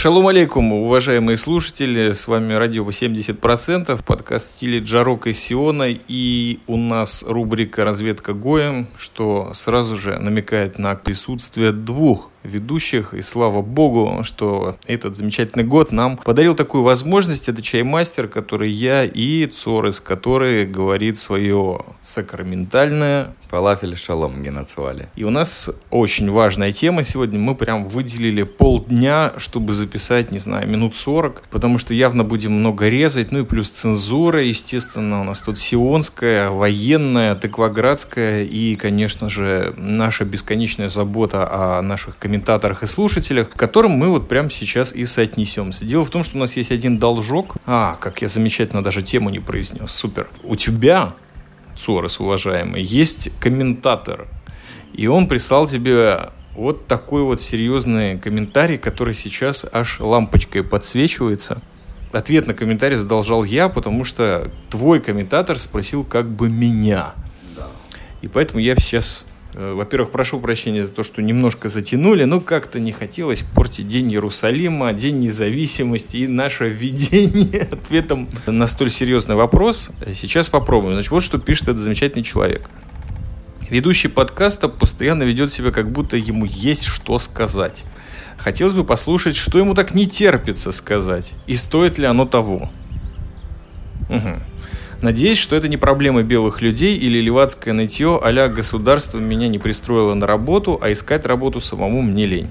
Шалом алейкум, уважаемые слушатели, с вами радио 70%, подкаст стиле Джарок и Сиона, и у нас рубрика «Разведка Гоем», что сразу же намекает на присутствие двух ведущих, и слава богу, что этот замечательный год нам подарил такую возможность. Это чаймастер, который я и Цорес, который говорит свое сакраментальное. Фалафель шалом геноцвали. И у нас очень важная тема сегодня. Мы прям выделили полдня, чтобы записать, не знаю, минут 40, потому что явно будем много резать. Ну и плюс цензура, естественно, у нас тут сионская, военная, тыкваградская и, конечно же, наша бесконечная забота о наших комментаторах и слушателях, к которым мы вот прямо сейчас и соотнесемся. Дело в том, что у нас есть один должок. А, как я замечательно даже тему не произнес. Супер. У тебя, Цорос, уважаемый, есть комментатор. И он прислал тебе вот такой вот серьезный комментарий, который сейчас аж лампочкой подсвечивается. Ответ на комментарий задолжал я, потому что твой комментатор спросил как бы меня. И поэтому я сейчас во-первых, прошу прощения за то, что немножко затянули, но как-то не хотелось портить День Иерусалима, День независимости и наше введение ответом на столь серьезный вопрос. Сейчас попробуем. Значит, вот что пишет этот замечательный человек. Ведущий подкаста постоянно ведет себя, как будто ему есть что сказать. Хотелось бы послушать, что ему так не терпится сказать, и стоит ли оно того. Угу. Надеюсь, что это не проблема белых людей или левацкое нытье а государство меня не пристроило на работу, а искать работу самому мне лень.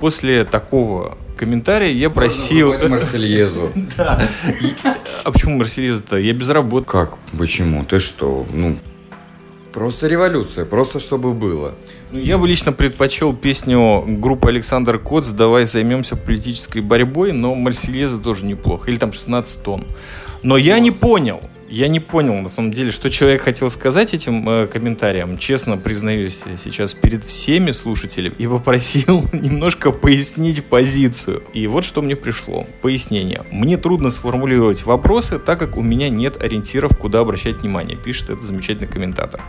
После такого комментария я просил... Марсельезу. А почему Марсельезу-то? Я без работы. Как? Почему? Ты что? Ну, Просто революция, просто чтобы было. Ну, я бы лично предпочел песню группы Александр Коц «Давай займемся политической борьбой», но Марсельеза тоже неплохо. Или там 16 тонн. Но я не понял, я не понял, на самом деле, что человек хотел сказать этим э, комментарием. Честно признаюсь сейчас перед всеми слушателями и попросил немножко пояснить позицию. И вот что мне пришло. Пояснение. Мне трудно сформулировать вопросы, так как у меня нет ориентиров, куда обращать внимание, пишет этот замечательный комментатор.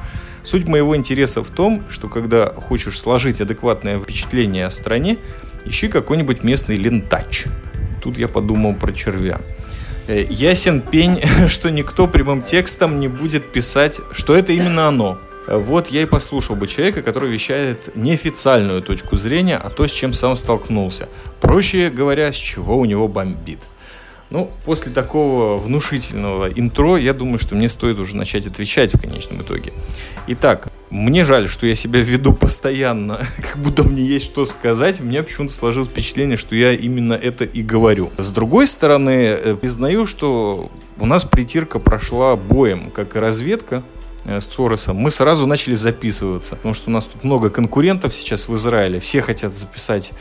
Суть моего интереса в том, что когда хочешь сложить адекватное впечатление о стране, ищи какой-нибудь местный лентач. Тут я подумал про червя. Э, ясен пень, что никто прямым текстом не будет писать, что это именно оно. Вот я и послушал бы человека, который вещает неофициальную точку зрения, а то, с чем сам столкнулся. Проще говоря, с чего у него бомбит. Ну, после такого внушительного интро, я думаю, что мне стоит уже начать отвечать в конечном итоге. Итак, мне жаль, что я себя веду постоянно, как будто мне есть что сказать. У меня почему-то сложилось впечатление, что я именно это и говорю. С другой стороны, э, признаю, что у нас притирка прошла боем, как и разведка э, с Цоросом, мы сразу начали записываться, потому что у нас тут много конкурентов сейчас в Израиле, все хотят записать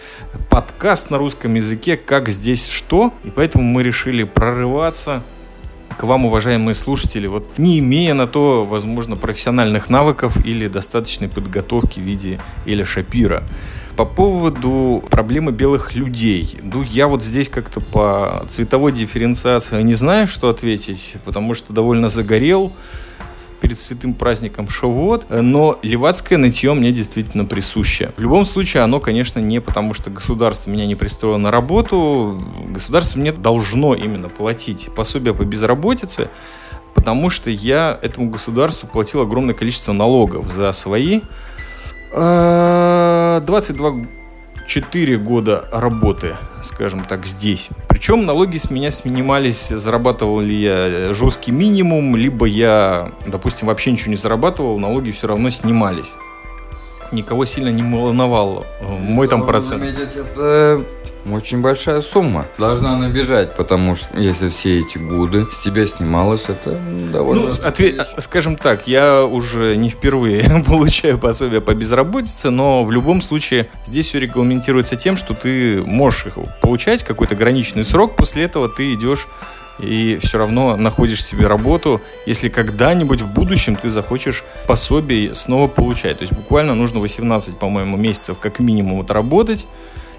подкаст на русском языке, как здесь что, и поэтому мы решили прорываться, к вам, уважаемые слушатели, вот не имея на то, возможно, профессиональных навыков или достаточной подготовки в виде Эля Шапира. По поводу проблемы белых людей. Ну, я вот здесь как-то по цветовой дифференциации не знаю, что ответить, потому что довольно загорел перед святым праздником Шавуот, но левацкое нытье мне действительно присуще. В любом случае, оно, конечно, не потому, что государство меня не пристроило на работу, государство мне должно именно платить пособие по безработице, потому что я этому государству платил огромное количество налогов за свои 22 э, 4 года работы, скажем так, здесь. Причем налоги с меня снимались, зарабатывал ли я жесткий минимум, либо я, допустим, вообще ничего не зарабатывал, налоги все равно снимались. Никого сильно не волновал э, мой там процент. Очень большая сумма. Должна набежать, потому что если все эти годы с тебя снималось, это довольно... Ну, ответ... Скажем так, я уже не впервые получаю пособие по безработице, но в любом случае здесь все регламентируется тем, что ты можешь их получать какой-то граничный срок, после этого ты идешь и все равно находишь себе работу, если когда-нибудь в будущем ты захочешь пособие снова получать. То есть буквально нужно 18, по-моему, месяцев как минимум отработать,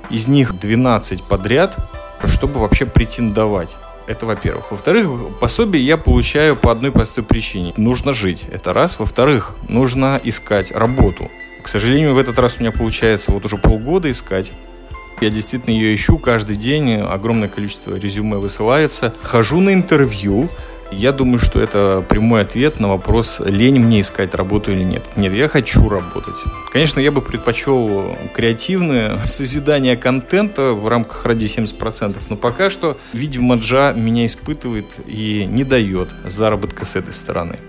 из них 12 подряд, чтобы вообще претендовать. Это во-первых. Во-вторых, пособие я получаю по одной простой причине. Нужно жить. Это раз. Во-вторых, нужно искать работу. К сожалению, в этот раз у меня получается вот уже полгода искать. Я действительно ее ищу каждый день, огромное количество резюме высылается. Хожу на интервью, я думаю, что это прямой ответ на вопрос, лень мне искать работу или нет. Нет, я хочу работать. Конечно, я бы предпочел креативное созидание контента в рамках ради 70%, но пока что видимо, Джа меня испытывает и не дает заработка с этой стороны.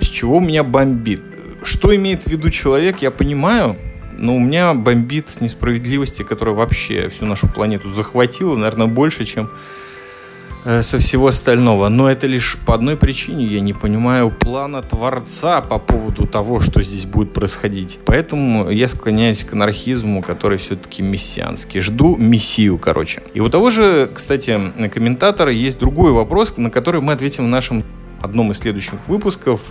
С чего меня бомбит? Что имеет в виду человек, я понимаю, но у меня бомбит несправедливости, которая вообще всю нашу планету захватила, наверное, больше, чем со всего остального. Но это лишь по одной причине. Я не понимаю плана Творца по поводу того, что здесь будет происходить. Поэтому я склоняюсь к анархизму, который все-таки мессианский. Жду мессию, короче. И у того же, кстати, комментатора есть другой вопрос, на который мы ответим в нашем одном из следующих выпусков.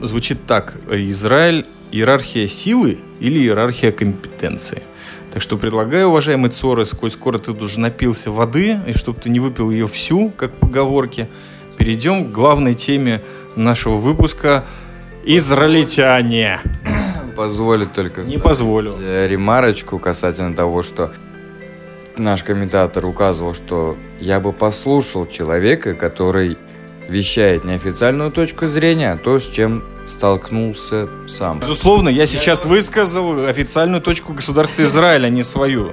Звучит так. Израиль – иерархия силы или иерархия компетенции? Так что предлагаю, уважаемый Цоры, сколь скоро ты уже напился воды, и чтобы ты не выпил ее всю, как поговорки, перейдем к главной теме нашего выпуска «Израильтяне». Позволит только... Не позволю. Ремарочку касательно того, что наш комментатор указывал, что я бы послушал человека, который вещает неофициальную точку зрения, а то, с чем столкнулся сам. Безусловно, я сейчас высказал официальную точку государства Израиля, а не свою.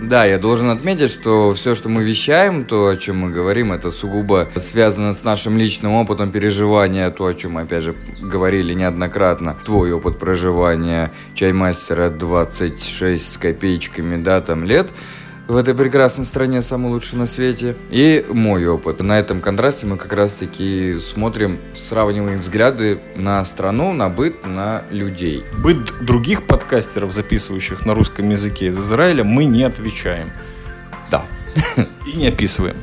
Да, я должен отметить, что все, что мы вещаем, то, о чем мы говорим, это сугубо связано с нашим личным опытом переживания, то, о чем мы, опять же, говорили неоднократно. Твой опыт проживания чаймастера 26 с копеечками, да, там, лет – в этой прекрасной стране, самый лучший на свете. И мой опыт. На этом контрасте мы как раз-таки смотрим, сравниваем взгляды на страну, на быт, на людей. Быт других подкастеров, записывающих на русском языке из Израиля, мы не отвечаем. Да. И не описываем.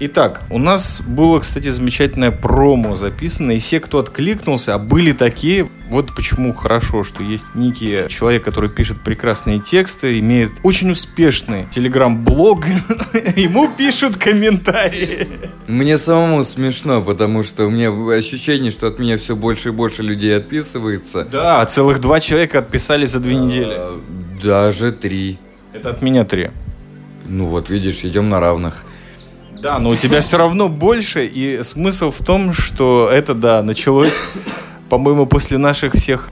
Итак, у нас было, кстати, замечательное промо записано, и все, кто откликнулся, а были такие, вот почему хорошо, что есть некий человек, который пишет прекрасные тексты, имеет очень успешный телеграм-блог, ему пишут комментарии. Мне самому смешно, потому что у меня ощущение, что от меня все больше и больше людей отписывается. Да, целых два человека отписались за две а, недели. Даже три. Это от меня три. Ну вот, видишь, идем на равных. Да, но у тебя все равно больше, и смысл в том, что это, да, началось, по-моему, после наших всех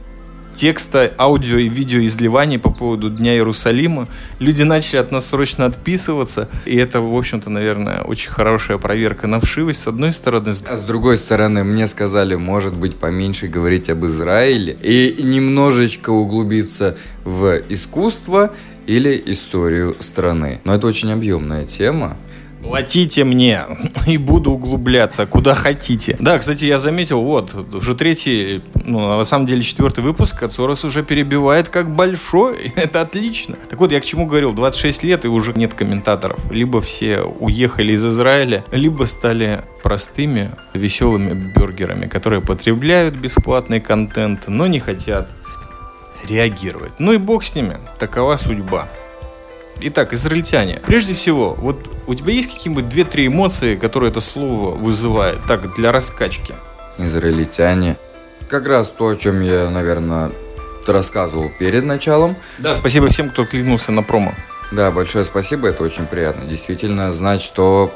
текста, аудио и видео изливаний по поводу Дня Иерусалима. Люди начали от нас срочно отписываться, и это, в общем-то, наверное, очень хорошая проверка на вшивость, с одной стороны. А с другой стороны, мне сказали, может быть, поменьше говорить об Израиле и немножечко углубиться в искусство или историю страны. Но это очень объемная тема. Платите мне и буду углубляться, куда хотите. Да, кстати, я заметил, вот, уже третий, ну, на самом деле четвертый выпуск, Ацорос уже перебивает как большой. Это отлично. Так вот, я к чему говорил, 26 лет и уже нет комментаторов. Либо все уехали из Израиля, либо стали простыми, веселыми бюргерами, которые потребляют бесплатный контент, но не хотят реагировать. Ну и бог с ними, такова судьба. Итак, израильтяне. Прежде всего, вот у тебя есть какие-нибудь две-три эмоции, которые это слово вызывает, так, для раскачки? Израильтяне. Как раз то, о чем я, наверное, рассказывал перед началом. Да, спасибо всем, кто кликнулся на промо. Да, большое спасибо, это очень приятно. Действительно, знать, что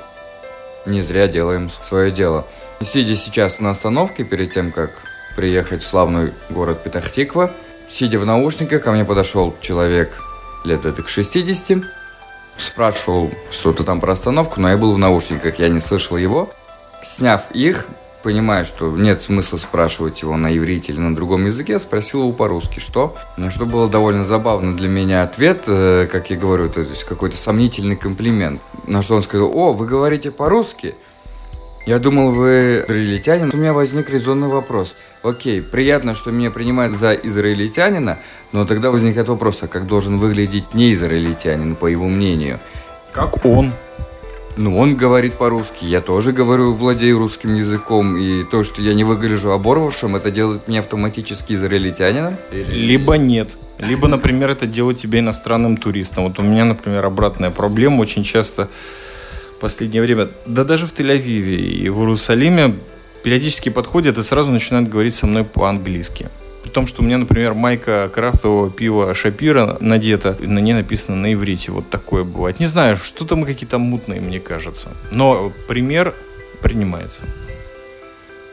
не зря делаем свое дело. Сидя сейчас на остановке, перед тем, как приехать в славный город Петахтиква, сидя в наушниках, ко мне подошел человек лет это к 60. Спрашивал что-то там про остановку, но я был в наушниках, я не слышал его. Сняв их, понимая, что нет смысла спрашивать его на иврите или на другом языке, спросил его по-русски, что? На что было довольно забавно для меня ответ, э, как я говорю, то есть какой-то сомнительный комплимент. На что он сказал, о, вы говорите по-русски? Я думал, вы израильтянин. У меня возник резонный вопрос. Окей, приятно, что меня принимают за израильтянина, но тогда возникает вопрос, а как должен выглядеть не израильтянин, по его мнению? Как он? Ну, он говорит по-русски, я тоже говорю, владею русским языком, и то, что я не выгляжу оборвавшим, это делает меня автоматически израильтянином? Либо нет. Либо, например, это делает тебя иностранным туристом. Вот у меня, например, обратная проблема. Очень часто последнее время, да даже в Тель-Авиве и в Иерусалиме периодически подходят и сразу начинают говорить со мной по-английски. При том, что у меня, например, майка крафтового пива Шапира надета, на ней написано на иврите. Вот такое бывает. Не знаю, что-то мы какие-то мутные, мне кажется. Но пример принимается.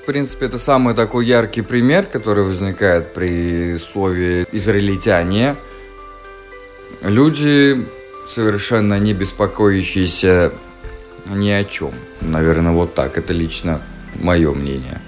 В принципе, это самый такой яркий пример, который возникает при слове «израильтяне». Люди, совершенно не беспокоящиеся ни о чем. Наверное, вот так. Это лично мое мнение.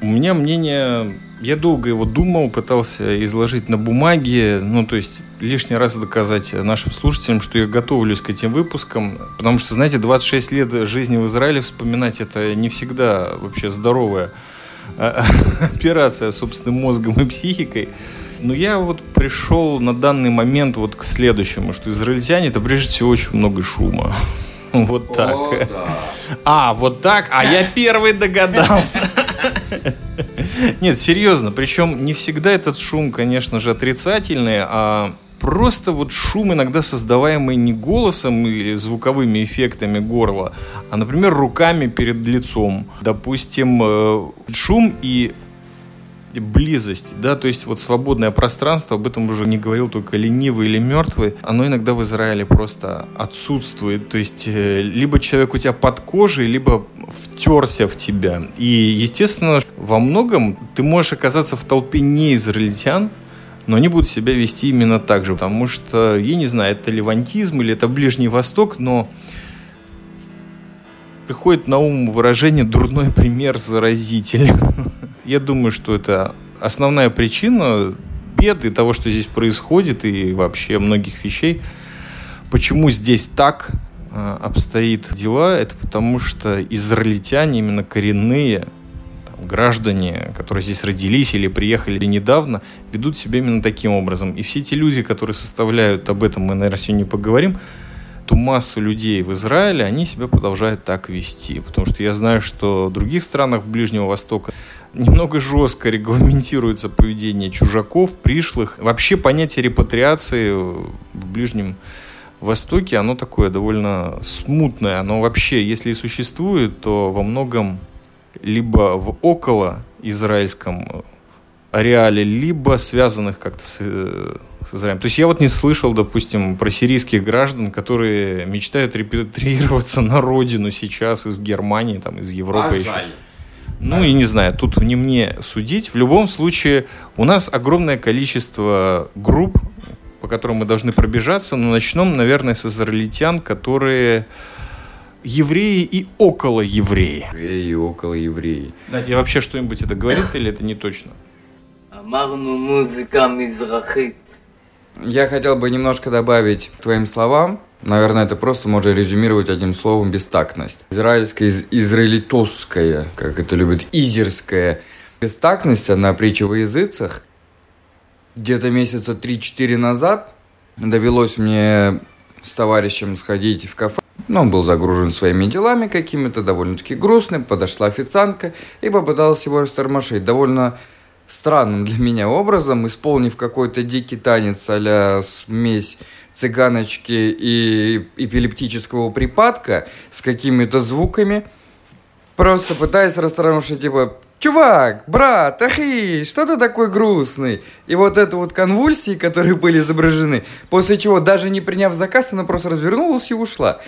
У меня мнение... Я долго его думал, пытался изложить на бумаге, ну, то есть лишний раз доказать нашим слушателям, что я готовлюсь к этим выпускам, потому что, знаете, 26 лет жизни в Израиле вспоминать это не всегда вообще здоровая а, операция собственным мозгом и психикой. Но я вот пришел на данный момент вот к следующему, что израильтяне это прежде всего очень много шума. Вот так. Да. А, вот так? А я первый догадался. Нет, серьезно. Причем не всегда этот шум, конечно же, отрицательный, а просто вот шум, иногда создаваемый не голосом или звуковыми эффектами горла, а, например, руками перед лицом. Допустим, э, шум и близость, да, то есть вот свободное пространство, об этом уже не говорил только ленивый или мертвый, оно иногда в Израиле просто отсутствует, то есть э, либо человек у тебя под кожей, либо втерся в тебя. И, естественно, во многом ты можешь оказаться в толпе не израильтян, но они будут себя вести именно так же, потому что, я не знаю, это левантизм или это Ближний Восток, но приходит на ум выражение «дурной пример заразитель». Я думаю, что это основная причина беды того, что здесь происходит и вообще многих вещей. Почему здесь так э, обстоит дела, это потому что израильтяне, именно коренные там, граждане, которые здесь родились или приехали недавно, ведут себя именно таким образом. И все те люди, которые составляют, об этом мы, наверное, сегодня поговорим, ту массу людей в Израиле, они себя продолжают так вести. Потому что я знаю, что в других странах Ближнего Востока немного жестко регламентируется поведение чужаков, пришлых. Вообще понятие репатриации в Ближнем Востоке, оно такое довольно смутное. Оно вообще, если и существует, то во многом либо в около израильском ареале, либо связанных как-то с, с Израилем. То есть я вот не слышал, допустим, про сирийских граждан, которые мечтают репатриироваться на родину сейчас из Германии, там, из Европы а еще. Жаль. Ну и не знаю, тут не мне судить. В любом случае, у нас огромное количество групп, по которым мы должны пробежаться, но начнем, наверное, с израильтян, которые евреи и около евреи. Евреи и около евреи. Знаете, тебе вообще что-нибудь это говорит или это не точно? Я хотел бы немножко добавить к твоим словам. Наверное, это просто можно резюмировать одним словом бестактность. Израильская, из, израилитосская, как это любит, изерская бестактность, она притча во языцах. Где-то месяца 3-4 назад довелось мне с товарищем сходить в кафе. Но он был загружен своими делами какими-то, довольно-таки грустным. Подошла официантка и попыталась его растормошить. Довольно странным для меня образом, исполнив какой-то дикий танец а смесь цыганочки и эпилептического припадка с какими-то звуками, просто пытаясь растормошить, типа, чувак, брат, ахи, что ты такой грустный? И вот это вот конвульсии, которые были изображены, после чего, даже не приняв заказ, она просто развернулась и ушла.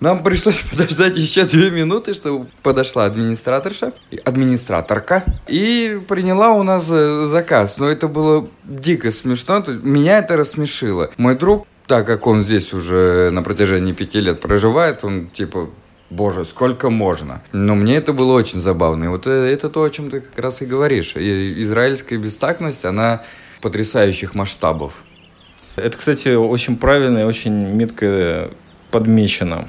Нам пришлось подождать еще две минуты, чтобы подошла администраторша, администраторка, и приняла у нас э, заказ. Но это было дико смешно, меня это рассмешило. Мой друг так как он здесь уже на протяжении пяти лет проживает, он типа Боже, сколько можно. Но мне это было очень забавно. И вот э, это то, о чем ты как раз и говоришь. И израильская бестактность, она потрясающих масштабов. Это, кстати, очень правильно и очень метко подмечено.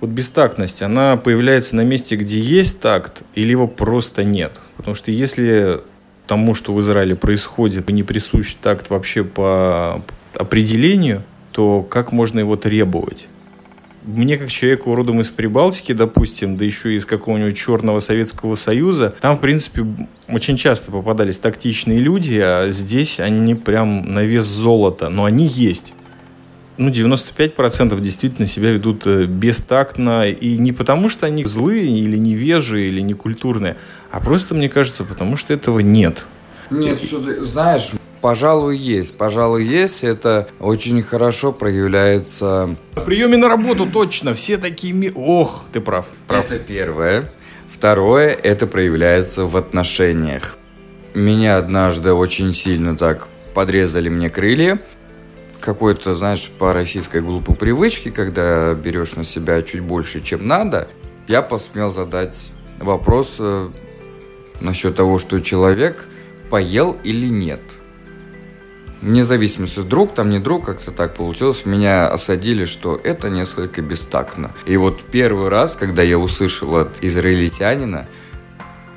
Вот бестактность, она появляется на месте, где есть такт, или его просто нет. Потому что если тому, что в Израиле происходит, не присущ такт вообще по определению – то как можно его требовать? Мне, как человеку родом из Прибалтики, допустим, да еще из какого-нибудь черного Советского Союза, там, в принципе, очень часто попадались тактичные люди, а здесь они прям на вес золота, но они есть. Ну, 95% действительно себя ведут э, бестактно, и не потому, что они злые, или невежие, или некультурные, а просто, мне кажется, потому что этого нет. Нет, знаешь, Пожалуй, есть. Пожалуй, есть. Это очень хорошо проявляется... На приеме на работу точно. Все такие... Ох, ты прав. прав. Это первое. Второе, это проявляется в отношениях. Меня однажды очень сильно так подрезали мне крылья. Какой-то, знаешь, по российской глупой привычке, когда берешь на себя чуть больше, чем надо, я посмел задать вопрос э, насчет того, что человек поел или нет – вне зависимости, друг там, не друг, как-то так получилось, меня осадили, что это несколько бестактно. И вот первый раз, когда я услышал от израильтянина,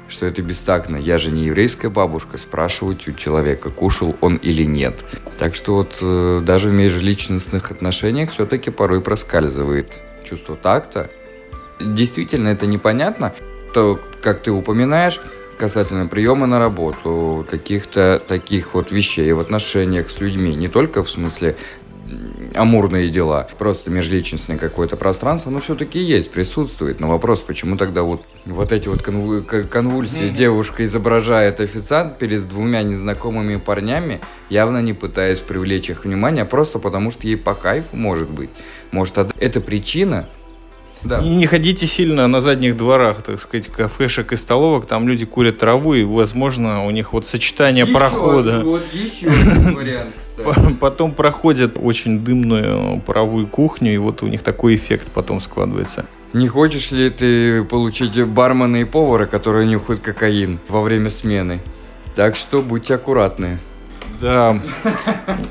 что это бестактно. Я же не еврейская бабушка, спрашивать у человека, кушал он или нет. Так что вот э, даже в межличностных отношениях все-таки порой проскальзывает чувство такта. Действительно, это непонятно. То, как ты упоминаешь, касательно приема на работу, каких-то таких вот вещей в отношениях с людьми, не только в смысле амурные дела, просто межличностное какое-то пространство, но все-таки есть, присутствует. Но вопрос, почему тогда вот, вот эти вот конву- конвульсии девушка изображает официант перед двумя незнакомыми парнями, явно не пытаясь привлечь их внимание, а просто потому что ей по кайфу может быть. Может, это причина, да. И не ходите сильно на задних дворах, так сказать, кафешек и столовок. Там люди курят траву, и, возможно, у них вот сочетание еще прохода. Вот еще один вариант, кстати. Потом проходят очень дымную паровую кухню, и вот у них такой эффект потом складывается. Не хочешь ли ты получить бармена и повара, которые нюхают кокаин во время смены? Так что будьте аккуратны. Да.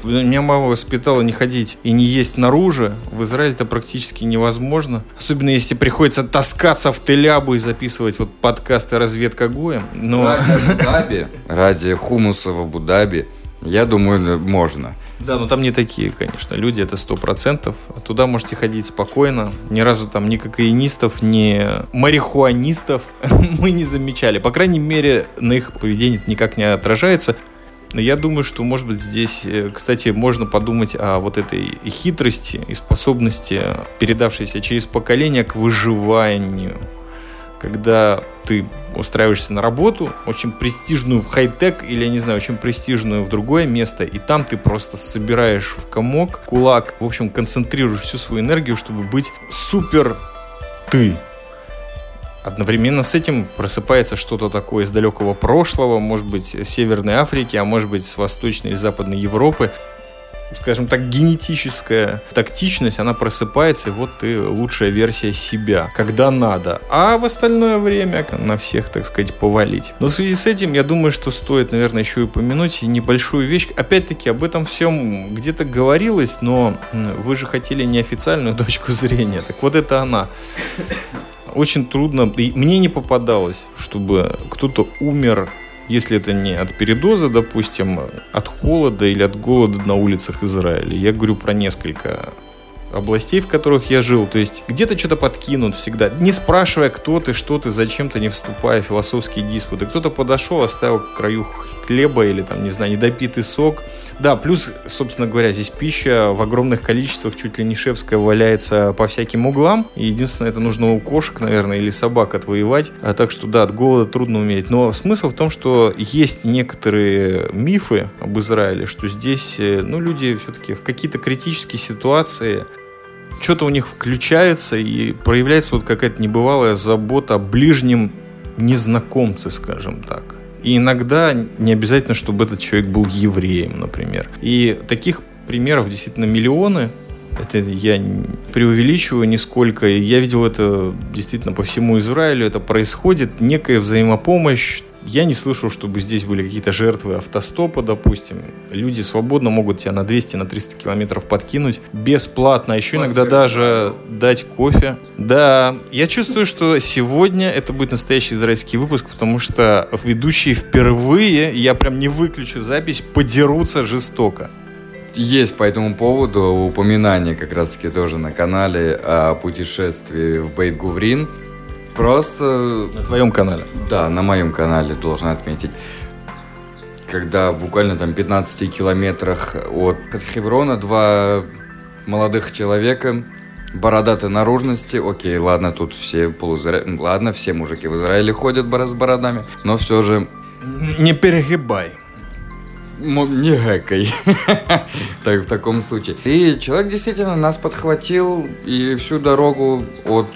Меня мама воспитала не ходить и не есть наружу. В Израиле это практически невозможно. Особенно если приходится таскаться в Телябу и записывать вот подкасты «Разведка Гоя». Но... Ради Абу-Даби, ради хумуса в Абу-Даби, я думаю, можно. Да, но там не такие, конечно, люди, это сто процентов. Туда можете ходить спокойно. Ни разу там ни кокаинистов, ни марихуанистов мы не замечали. По крайней мере, на их поведении никак не отражается. Но я думаю, что, может быть, здесь, э, кстати, можно подумать о вот этой хитрости и способности, передавшейся через поколение к выживанию. Когда ты устраиваешься на работу, очень престижную в хай-тек или, я не знаю, очень престижную в другое место, и там ты просто собираешь в комок, кулак, в общем, концентрируешь всю свою энергию, чтобы быть супер ты. Одновременно с этим просыпается что-то такое из далекого прошлого, может быть, Северной Африки, а может быть, с Восточной или Западной Европы. Скажем так, генетическая тактичность, она просыпается, и вот ты лучшая версия себя, когда надо. А в остальное время на всех, так сказать, повалить. Но в связи с этим, я думаю, что стоит, наверное, еще и упомянуть небольшую вещь. Опять-таки, об этом всем где-то говорилось, но вы же хотели неофициальную точку зрения. Так вот это она очень трудно, и мне не попадалось, чтобы кто-то умер, если это не от передоза, допустим, от холода или от голода на улицах Израиля. Я говорю про несколько областей, в которых я жил. То есть где-то что-то подкинут всегда, не спрашивая, кто ты, что ты, зачем ты, не вступая в философские диспуты. Кто-то подошел, оставил к краю хлеба или там, не знаю, недопитый сок. Да, плюс, собственно говоря, здесь пища в огромных количествах, чуть ли не шефская, валяется по всяким углам. И единственное, это нужно у кошек, наверное, или собак отвоевать. А так что, да, от голода трудно умереть. Но смысл в том, что есть некоторые мифы об Израиле, что здесь, э, ну, люди все-таки в какие-то критические ситуации что-то у них включается и проявляется вот какая-то небывалая забота о ближнем незнакомце, скажем так. И иногда не обязательно, чтобы этот человек был евреем, например. И таких примеров действительно миллионы. Это я преувеличиваю нисколько. Я видел это действительно по всему Израилю. Это происходит. Некая взаимопомощь, я не слышал, чтобы здесь были какие-то жертвы автостопа, допустим. Люди свободно могут тебя на 200, на 300 километров подкинуть бесплатно, а еще иногда даже дать кофе. Да, я чувствую, что сегодня это будет настоящий израильский выпуск, потому что ведущие впервые, я прям не выключу запись, подерутся жестоко. Есть по этому поводу упоминание как раз-таки тоже на канале о путешествии в Бейт-Гуврин. Просто... На твоем канале? Да, на моем канале, должен отметить. Когда буквально там 15 километрах от Хеврона два молодых человека бородатой наружности. Окей, ладно, тут все полузра... Ладно, все мужики в Израиле ходят с бородами, но все же... Не перегибай. не гэкой. так, в таком случае. И человек действительно нас подхватил и всю дорогу от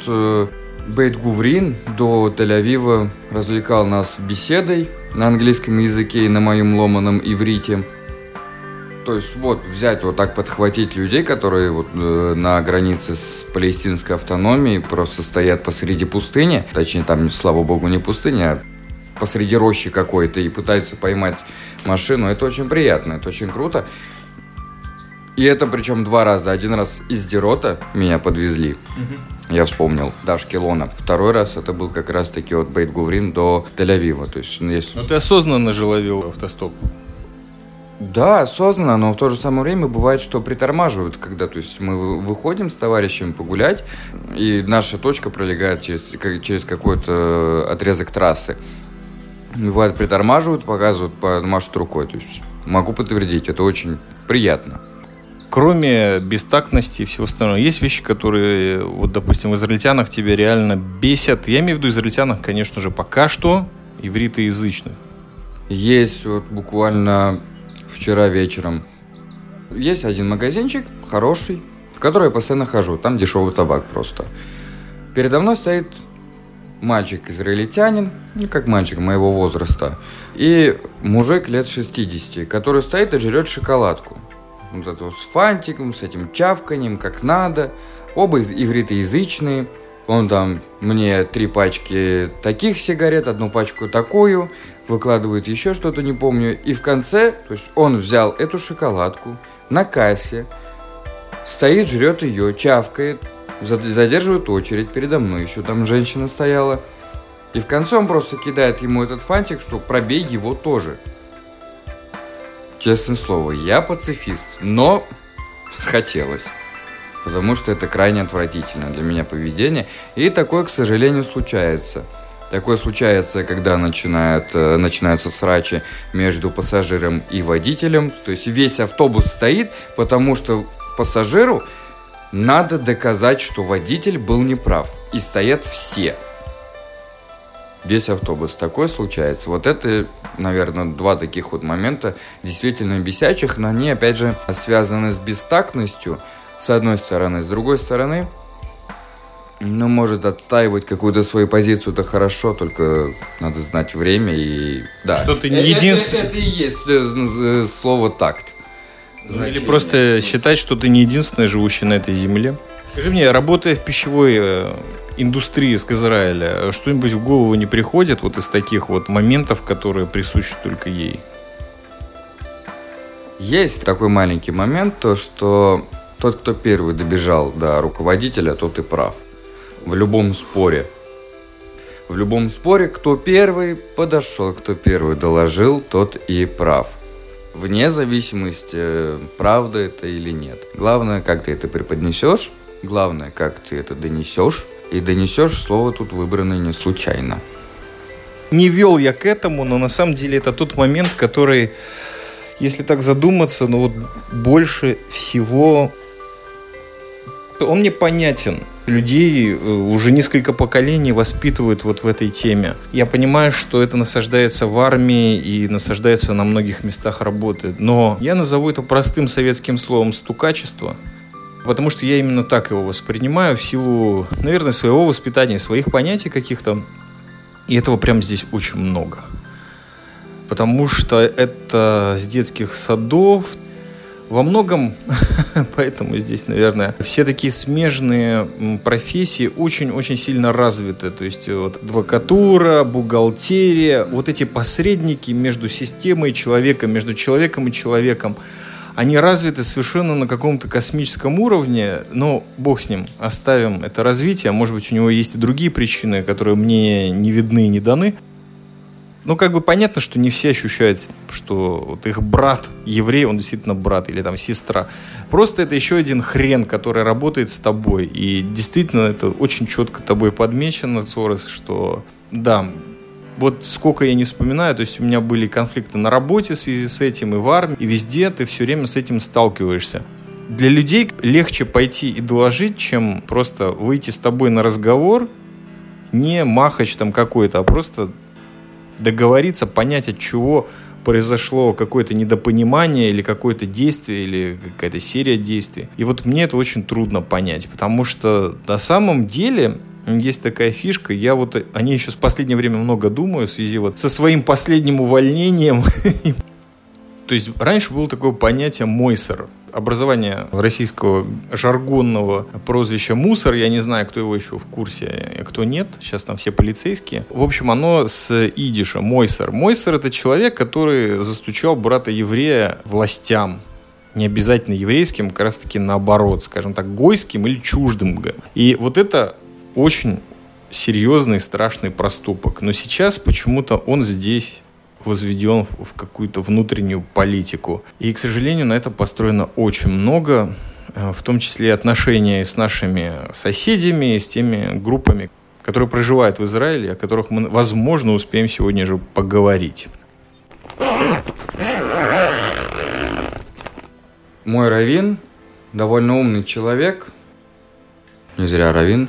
э, Бейт-Гуврин до Тель-Авива развлекал нас беседой на английском языке и на моем ломаном иврите. То есть вот взять вот так подхватить людей, которые вот э, на границе с палестинской автономией просто стоят посреди пустыни, точнее там, слава богу, не пустыня, а посреди рощи какой-то и пытаются поймать машину, это очень приятно, это очень круто. И это причем два раза. Один раз из Дерота меня подвезли. Угу. Я вспомнил, до Ашкелона. Второй раз это был как раз-таки от Бейт-Гуврин до Тель-Авива. То есть, ну, если... Но ты осознанно же ловил автостоп. Да, осознанно, но в то же самое время бывает, что притормаживают, когда то есть мы выходим с товарищем погулять, и наша точка пролегает через, через какой-то отрезок трассы. Бывает, притормаживают, показывают, машут рукой. То есть могу подтвердить, это очень приятно. Кроме бестактности и всего остального, есть вещи, которые, вот, допустим, в израильтянах тебя реально бесят. Я имею в виду израильтянах, конечно же, пока что ивритоязычных. Есть вот буквально вчера вечером. Есть один магазинчик, хороший, в который я постоянно хожу. Там дешевый табак просто. Передо мной стоит мальчик-израильтянин, ну, как мальчик моего возраста, и мужик лет 60, который стоит и жрет шоколадку. Вот это вот с фантиком, с этим чавканием, как надо. Оба ивритоязычные. Он там мне три пачки таких сигарет, одну пачку такую, выкладывает еще что-то, не помню. И в конце, то есть он взял эту шоколадку на кассе, стоит, жрет ее, чавкает, задерживают очередь передо мной, еще там женщина стояла. И в конце он просто кидает ему этот фантик, что пробей его тоже. Честное слово, я пацифист, но хотелось. Потому что это крайне отвратительно для меня поведение. И такое, к сожалению, случается. Такое случается, когда начинает, э, начинаются срачи между пассажиром и водителем. То есть весь автобус стоит, потому что пассажиру надо доказать, что водитель был неправ. И стоят все. Весь автобус. Такое случается. Вот это, наверное, два таких вот момента действительно бесячих, но они, опять же, связаны с бестактностью, с одной стороны. С другой стороны, ну, может, отстаивать какую-то свою позицию, это хорошо, только надо знать время и... Да. Что ты не единственный... Это, это, это и есть э, слово «такт». Значение. Или просто считать, что ты не единственный живущий на этой земле. Скажи мне, работая в пищевой э, индустрии с Израиля, что-нибудь в голову не приходит вот из таких вот моментов, которые присущи только ей? Есть такой маленький момент, то что тот, кто первый добежал до руководителя, тот и прав. В любом споре. В любом споре, кто первый подошел, кто первый доложил, тот и прав вне зависимости, правда это или нет. Главное, как ты это преподнесешь, главное, как ты это донесешь, и донесешь слово тут выбрано не случайно. Не вел я к этому, но на самом деле это тот момент, который, если так задуматься, ну вот больше всего он мне понятен людей э, уже несколько поколений воспитывают вот в этой теме. Я понимаю, что это насаждается в армии и насаждается на многих местах работы, но я назову это простым советским словом «стукачество», потому что я именно так его воспринимаю в силу, наверное, своего воспитания, своих понятий каких-то, и этого прямо здесь очень много. Потому что это с детских садов, во многом, поэтому здесь, наверное, все такие смежные профессии очень-очень сильно развиты. То есть вот адвокатура, бухгалтерия, вот эти посредники между системой и человеком, между человеком и человеком, они развиты совершенно на каком-то космическом уровне, но бог с ним, оставим это развитие. Может быть, у него есть и другие причины, которые мне не видны и не даны. Ну, как бы понятно, что не все ощущают, что вот их брат еврей, он действительно брат или там сестра. Просто это еще один хрен, который работает с тобой. И действительно это очень четко тобой подмечено, Цорос, что да, вот сколько я не вспоминаю, то есть у меня были конфликты на работе в связи с этим и в армии, и везде ты все время с этим сталкиваешься. Для людей легче пойти и доложить, чем просто выйти с тобой на разговор, не махач там какой-то, а просто договориться, понять, от чего произошло какое-то недопонимание или какое-то действие или какая-то серия действий. И вот мне это очень трудно понять, потому что на самом деле есть такая фишка, я вот о ней еще в последнее время много думаю в связи вот со своим последним увольнением. То есть раньше было такое понятие «мойсер», образование российского жаргонного прозвища «мусор». Я не знаю, кто его еще в курсе, а кто нет. Сейчас там все полицейские. В общем, оно с идиша «мойсер». «Мойсер» — это человек, который застучал брата еврея властям не обязательно еврейским, как раз таки наоборот, скажем так, гойским или чуждым. И вот это очень серьезный, страшный проступок. Но сейчас почему-то он здесь возведен в какую-то внутреннюю политику. И, к сожалению, на этом построено очень много, э, в том числе отношения с нашими соседями, с теми группами, которые проживают в Израиле, о которых мы, возможно, успеем сегодня же поговорить. Мой Равин довольно умный человек, не зря Равин,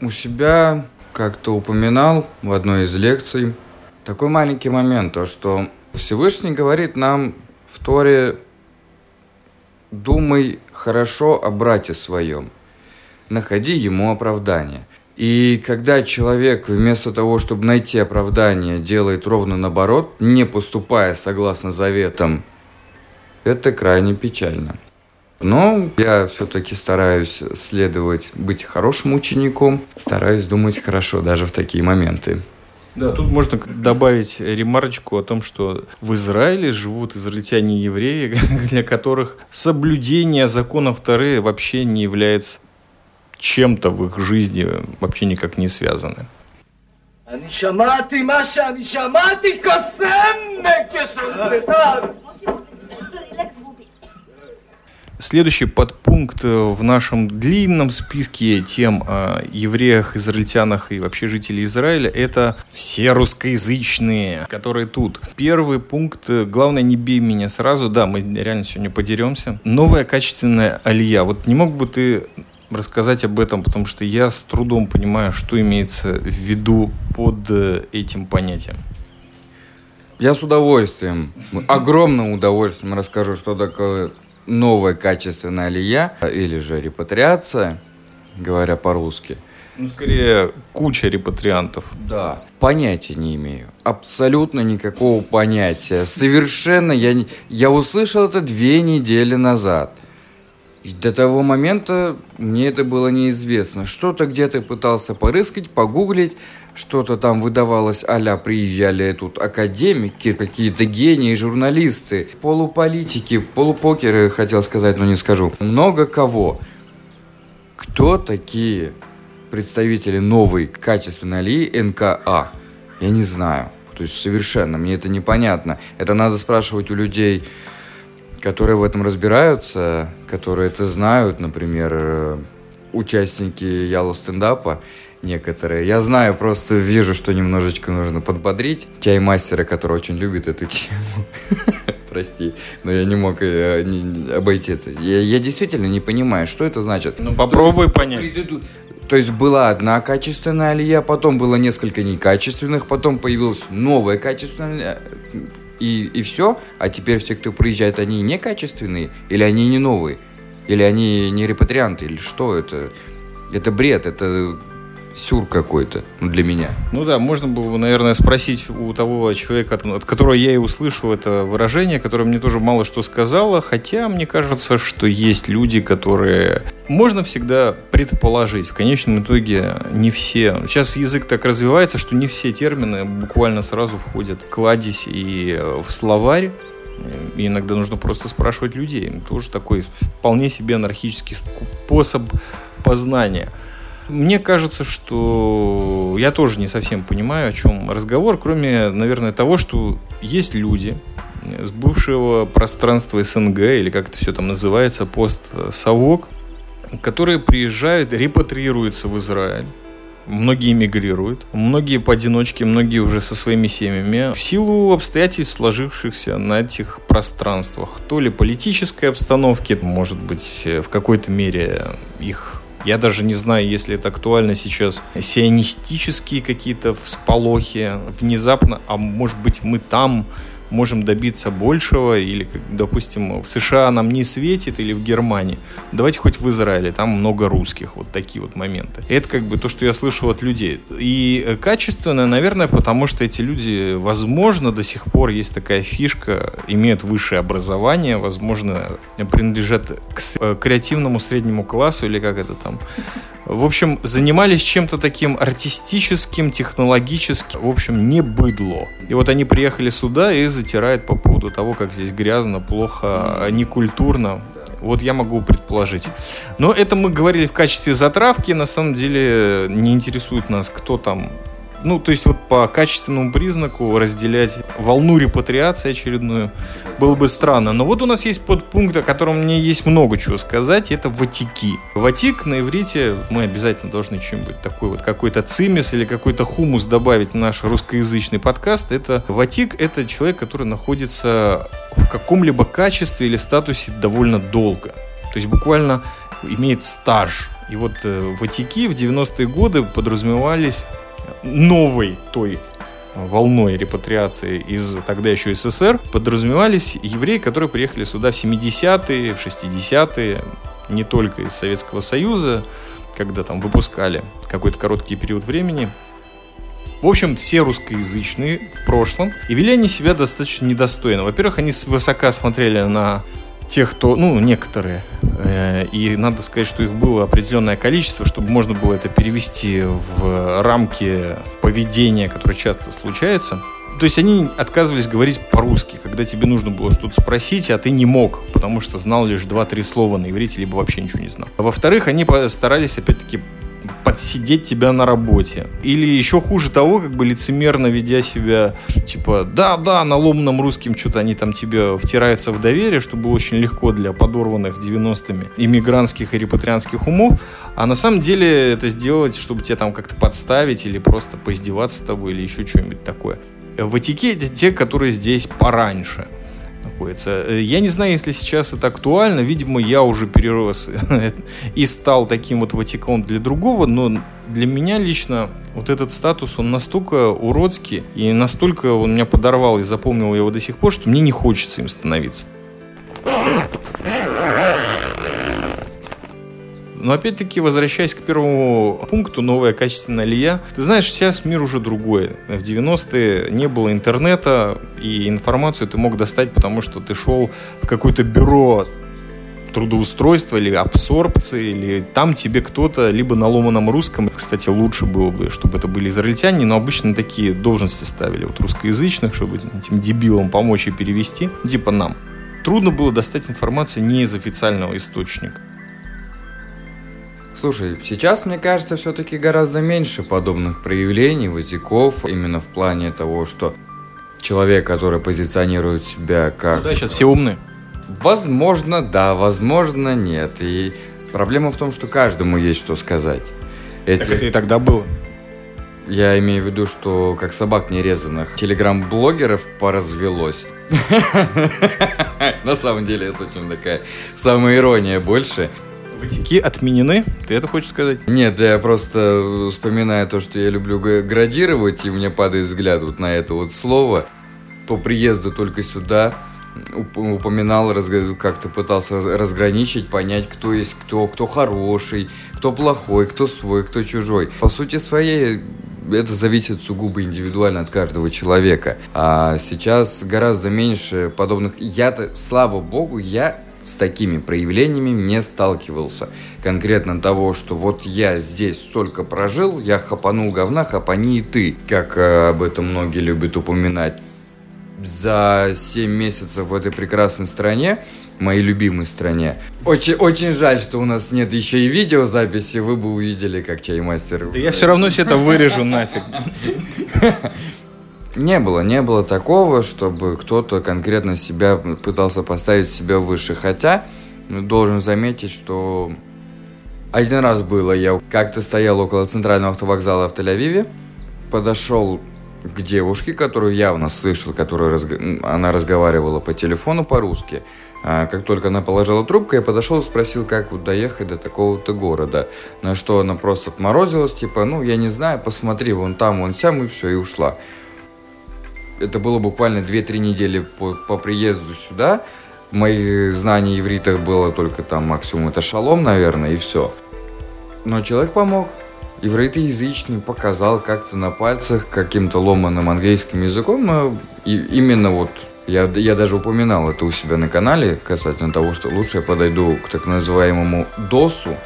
у себя как-то упоминал в одной из лекций – такой маленький момент, то что Всевышний говорит нам в Торе «Думай хорошо о брате своем, находи ему оправдание». И когда человек вместо того, чтобы найти оправдание, делает ровно наоборот, не поступая согласно заветам, это крайне печально. Но я все-таки стараюсь следовать, быть хорошим учеником, стараюсь думать хорошо даже в такие моменты. Да, тут можно добавить ремарочку о том, что в Израиле живут израильтяне-евреи, для которых соблюдение законов Торы вообще не является чем-то в их жизни, вообще никак не связаны. אני שמעתי מה שאני שמעתי, קוסם Следующий подпункт э, в нашем длинном списке тем о евреях, израильтянах и вообще жителей Израиля – это все русскоязычные, которые тут. Первый пункт – главное, не бей меня сразу. Да, мы реально сегодня подеремся. Новая качественная алия. Вот не мог бы ты рассказать об этом, потому что я с трудом понимаю, что имеется в виду под э, этим понятием. Я с удовольствием, огромным удовольствием расскажу, что такое новая качественная алия или же репатриация, говоря по-русски. Ну, скорее, куча репатриантов. Да. Понятия не имею. Абсолютно никакого понятия. Совершенно я, не... я услышал это две недели назад. И до того момента мне это было неизвестно. Что-то где-то пытался порыскать, погуглить, что-то там выдавалось а приезжали тут академики, какие-то гении, журналисты, полуполитики, полупокеры, хотел сказать, но не скажу. Много кого. Кто такие представители новой качественной алии НКА? Я не знаю. То есть совершенно, мне это непонятно. Это надо спрашивать у людей, которые в этом разбираются, которые это знают, например, э, участники Ялу стендапа некоторые. Я знаю, просто вижу, что немножечко нужно подбодрить чаймастера, который очень любит эту тему. Прости, но я не мог э, обойти это. Я, действительно не понимаю, что это значит. Ну попробуй понять. То есть была одна качественная алия, потом было несколько некачественных, потом появилась новая качественная и, и все, а теперь все, кто приезжает, они некачественные, или они не новые, или они не репатрианты, или что это? Это бред, это сюр какой-то для меня. Ну да, можно было, наверное, спросить у того человека, от которого я и услышал это выражение, которое мне тоже мало что сказала, хотя мне кажется, что есть люди, которые... Можно всегда предположить, в конечном итоге не все. Сейчас язык так развивается, что не все термины буквально сразу входят в кладезь и в словарь. И иногда нужно просто спрашивать людей. Тоже такой вполне себе анархический способ познания. Мне кажется, что я тоже не совсем понимаю, о чем разговор, кроме, наверное, того, что есть люди с бывшего пространства СНГ, или как это все там называется, пост-совок, которые приезжают, репатриируются в Израиль, Многие мигрируют, многие поодиночке, многие уже со своими семьями. В силу обстоятельств, сложившихся на этих пространствах. То ли политической обстановки, может быть, в какой-то мере их Я даже не знаю, если это актуально сейчас. Сионистические какие-то всполохи внезапно, а может быть мы там можем добиться большего, или, допустим, в США нам не светит, или в Германии, давайте хоть в Израиле, там много русских, вот такие вот моменты. Это как бы то, что я слышал от людей. И качественно, наверное, потому что эти люди, возможно, до сих пор есть такая фишка, имеют высшее образование, возможно, принадлежат к э, креативному среднему классу, или как это там, в общем, занимались чем-то таким артистическим, технологическим. В общем, не быдло. И вот они приехали сюда и затирают по поводу того, как здесь грязно, плохо, некультурно. Вот я могу предположить. Но это мы говорили в качестве затравки. На самом деле не интересует нас, кто там ну, то есть вот по качественному признаку разделять волну репатриации очередную было бы странно. Но вот у нас есть подпункт, о котором мне есть много чего сказать, это ватики. Ватик на иврите мы обязательно должны что-нибудь такой вот, какой-то цимис или какой-то хумус добавить в наш русскоязычный подкаст. Это ватик, это человек, который находится в каком-либо качестве или статусе довольно долго. То есть буквально имеет стаж. И вот э, ватики в 90-е годы подразумевались новой той волной репатриации из тогда еще СССР подразумевались евреи, которые приехали сюда в 70-е, в 60-е, не только из Советского Союза, когда там выпускали какой-то короткий период времени. В общем, все русскоязычные в прошлом, и вели они себя достаточно недостойно. Во-первых, они свысока смотрели на тех, кто, ну, некоторые, э, и надо сказать, что их было определенное количество, чтобы можно было это перевести в рамки поведения, которое часто случается. То есть они отказывались говорить по-русски, когда тебе нужно было что-то спросить, а ты не мог, потому что знал лишь два-три слова на иврите, либо вообще ничего не знал. А во-вторых, они старались, опять-таки, подсидеть тебя на работе. Или еще хуже того, как бы лицемерно ведя себя, что, типа, да-да, на ломаном русским что-то они там тебе втираются в доверие, что было очень легко для подорванных 90-ми иммигрантских и репатрианских умов, а на самом деле это сделать, чтобы тебя там как-то подставить или просто поиздеваться с тобой или еще что-нибудь такое. В этикете те, которые здесь пораньше – находится. Э, я не знаю, если сейчас это актуально. Видимо, я уже перерос и стал таким вот Ватиканом для другого, но для меня лично вот этот статус, он настолько уродский и настолько он меня подорвал и запомнил его до сих пор, что мне не хочется им становиться. Но опять-таки, возвращаясь к первому пункту, новая качественная лия, ты знаешь, сейчас мир уже другой. В 90-е не было интернета, и информацию ты мог достать, потому что ты шел в какое-то бюро трудоустройства или абсорбции, или там тебе кто-то либо на ломаном русском, кстати, лучше было бы, чтобы это были израильтяне, но обычно такие должности ставили вот русскоязычных, чтобы этим дебилам помочь и перевести, типа нам. Трудно было достать информацию не из официального источника. Слушай, сейчас, мне кажется, все-таки гораздо меньше подобных проявлений, вытеков, именно в плане того, что человек, который позиционирует себя как... Ну да, сейчас все умные. Возможно, да, возможно, нет. И проблема в том, что каждому есть что сказать. Эти... Так это и тогда было. Я имею в виду, что как собак нерезанных телеграм-блогеров поразвелось. На самом деле это очень такая самая ирония больше. Ватики отменены? Ты это хочешь сказать? Нет, я просто вспоминаю то, что я люблю градировать, и мне падает взгляд вот на это вот слово. По приезду только сюда упоминал, как-то пытался разграничить, понять, кто есть кто, кто хороший, кто плохой, кто свой, кто чужой. По сути своей, это зависит сугубо индивидуально от каждого человека. А сейчас гораздо меньше подобных... Я-то, слава богу, я с такими проявлениями не сталкивался. Конкретно того, что вот я здесь столько прожил, я хапанул говна, хапани и ты, как э, об этом многие любят упоминать. За 7 месяцев в этой прекрасной стране, моей любимой стране. Очень, очень жаль, что у нас нет еще и видеозаписи, вы бы увидели, как чаймастер... Да я все равно все это вырежу нафиг. Не было, не было такого, чтобы кто-то конкретно себя пытался поставить себя выше. Хотя, должен заметить, что один раз было, я как-то стоял около центрального автовокзала в Тель-Авиве, подошел к девушке, которую явно слышал, которую разг... она разговаривала по телефону по-русски. А как только она положила трубку, я подошел и спросил, как вот доехать до такого-то города. На что она просто отморозилась, типа, ну, я не знаю, посмотри, вон там, вон сям, и все, и ушла. Это было буквально 2-3 недели по, по приезду сюда. Мои знания иврита было только там максимум это шалом, наверное, и все. Но человек помог. Ивритоязычный показал как-то на пальцах каким-то ломаным английским языком, но и, именно вот я, я даже упоминал это у себя на канале касательно того, что лучше я подойду к так называемому ДОСу,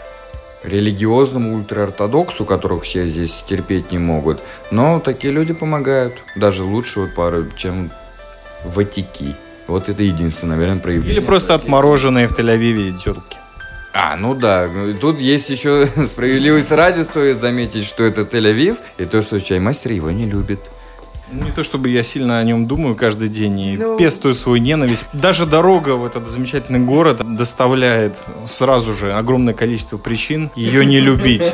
религиозному ультраортодоксу, которых все здесь терпеть не могут. Но такие люди помогают. Даже лучше вот пару, чем ватики. Вот это единственное, наверное, проявление. Или просто отмороженные в Тель-Авиве телки. А, ну да. Тут есть еще справедливость ради, стоит заметить, что это Тель-Авив, и то, что чаймастер его не любит. Не то чтобы я сильно о нем думаю каждый день и ну... пестую свою ненависть. Даже дорога в этот замечательный город доставляет сразу же огромное количество причин ее не любить.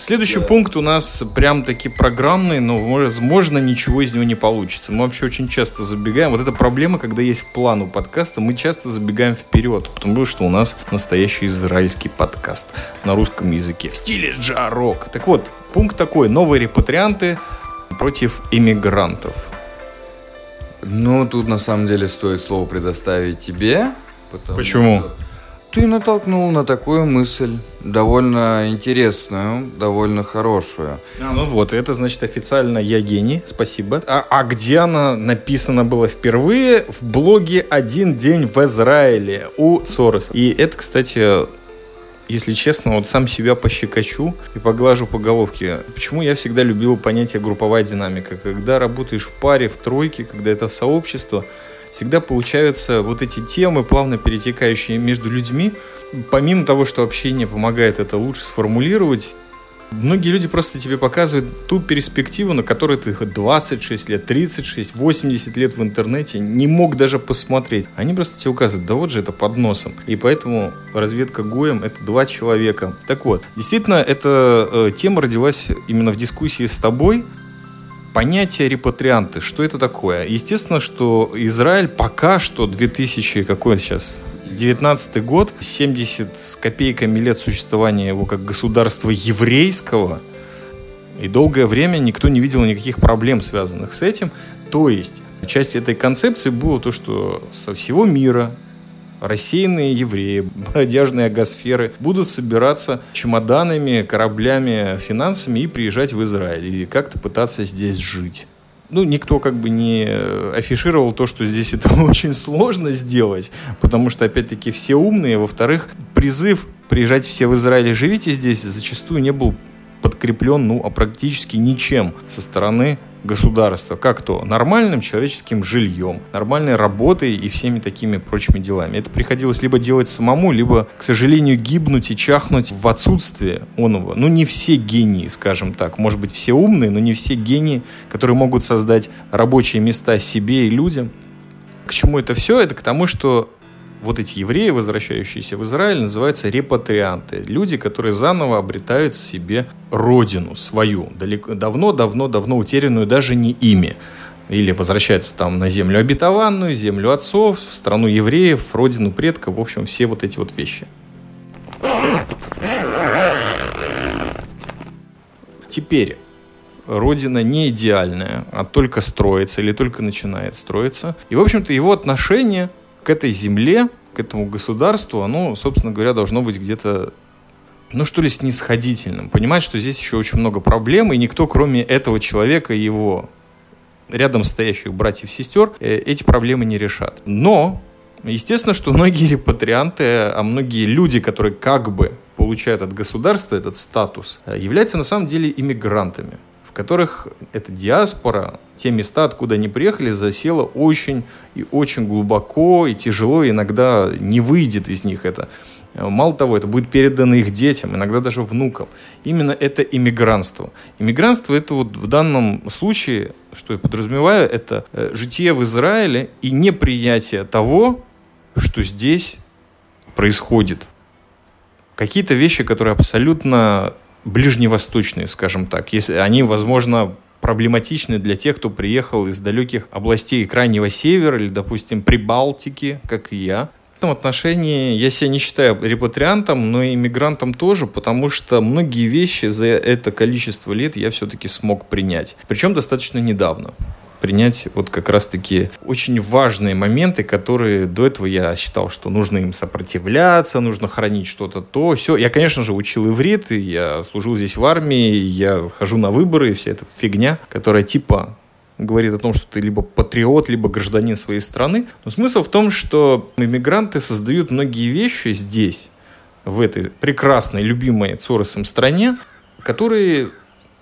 Следующий пункт у нас прям таки программный, но, возможно, ничего из него не получится. Мы вообще очень часто забегаем. Вот эта проблема, когда есть план у подкаста, мы часто забегаем вперед, потому что у нас настоящий израильский подкаст на русском языке в стиле джарок. Так вот, пункт такой. Новые репатрианты против иммигрантов. Ну, тут на самом деле стоит слово предоставить тебе. Почему? Что ты натолкнул на такую мысль, довольно интересную, довольно хорошую. А, ну вот, это значит официально я гений, спасибо. А, а где она написана была впервые? В блоге «Один день в Израиле» у Сороса. И это, кстати, если честно, вот сам себя пощекочу и поглажу по головке. Почему я всегда любил понятие групповая динамика? Когда работаешь в паре, в тройке, когда это сообщество, всегда получаются вот эти темы, плавно перетекающие между людьми. Помимо того, что общение помогает это лучше сформулировать, Многие люди просто тебе показывают ту перспективу, на которой ты 26 лет, 36, 80 лет в интернете не мог даже посмотреть. Они просто тебе указывают, да вот же это под носом. И поэтому разведка Гоем это два человека. Так вот, действительно, эта э, тема родилась именно в дискуссии с тобой, понятие репатрианты, что это такое? Естественно, что Израиль пока что 2000, какой сейчас? 19 год, 70 с копейками лет существования его как государства еврейского, и долгое время никто не видел никаких проблем, связанных с этим. То есть, часть этой концепции было то, что со всего мира рассеянные евреи, бродяжные агосферы будут собираться чемоданами, кораблями, финансами и приезжать в Израиль и как-то пытаться здесь жить. Ну, никто как бы не афишировал то, что здесь это очень сложно сделать, потому что, опять-таки, все умные. Во-вторых, призыв приезжать все в Израиль и живите здесь зачастую не был подкреплен, ну, а практически ничем со стороны государства. Как то? Нормальным человеческим жильем, нормальной работой и всеми такими прочими делами. Это приходилось либо делать самому, либо, к сожалению, гибнуть и чахнуть в отсутствие оного. Ну, не все гении, скажем так. Может быть, все умные, но не все гении, которые могут создать рабочие места себе и людям. К чему это все? Это к тому, что вот эти евреи, возвращающиеся в Израиль, называются репатрианты. Люди, которые заново обретают себе родину свою, давно-давно-давно утерянную даже не ими. Или возвращаются там на землю обетованную, землю отцов, в страну евреев, родину предков, в общем, все вот эти вот вещи. Теперь, Родина не идеальная, а только строится или только начинает строиться. И, в общем-то, его отношение к этой земле, к этому государству, оно, собственно говоря, должно быть где-то ну что ли, снисходительным. Понимать, что здесь еще очень много проблем, и никто, кроме этого человека и его рядом стоящих братьев-сестер, э, эти проблемы не решат. Но, естественно, что многие репатрианты, а многие люди, которые как бы получают от государства этот статус, э, являются на самом деле иммигрантами которых эта диаспора, те места, откуда они приехали, засела очень и очень глубоко и тяжело, иногда не выйдет из них это. Мало того, это будет передано их детям, иногда даже внукам. Именно это иммигрантство. Иммигрантство это вот в данном случае, что я подразумеваю, это э, житие в Израиле и неприятие того, что здесь происходит. Какие-то вещи, которые абсолютно ближневосточные, скажем так. Если они, возможно, проблематичны для тех, кто приехал из далеких областей Крайнего Севера или, допустим, Прибалтики, как и я. В этом отношении я себя не считаю репатриантом, но и иммигрантом тоже, потому что многие вещи за это количество лет я все-таки смог принять. Причем достаточно недавно принять вот как раз-таки очень важные моменты, которые до этого я считал, что нужно им сопротивляться, нужно хранить что-то то, все. Я, конечно же, учил иврит, и я служил здесь в армии, я хожу на выборы, и вся эта фигня, которая типа говорит о том, что ты либо патриот, либо гражданин своей страны. Но смысл в том, что иммигранты создают многие вещи здесь, в этой прекрасной, любимой Цоросом стране, которые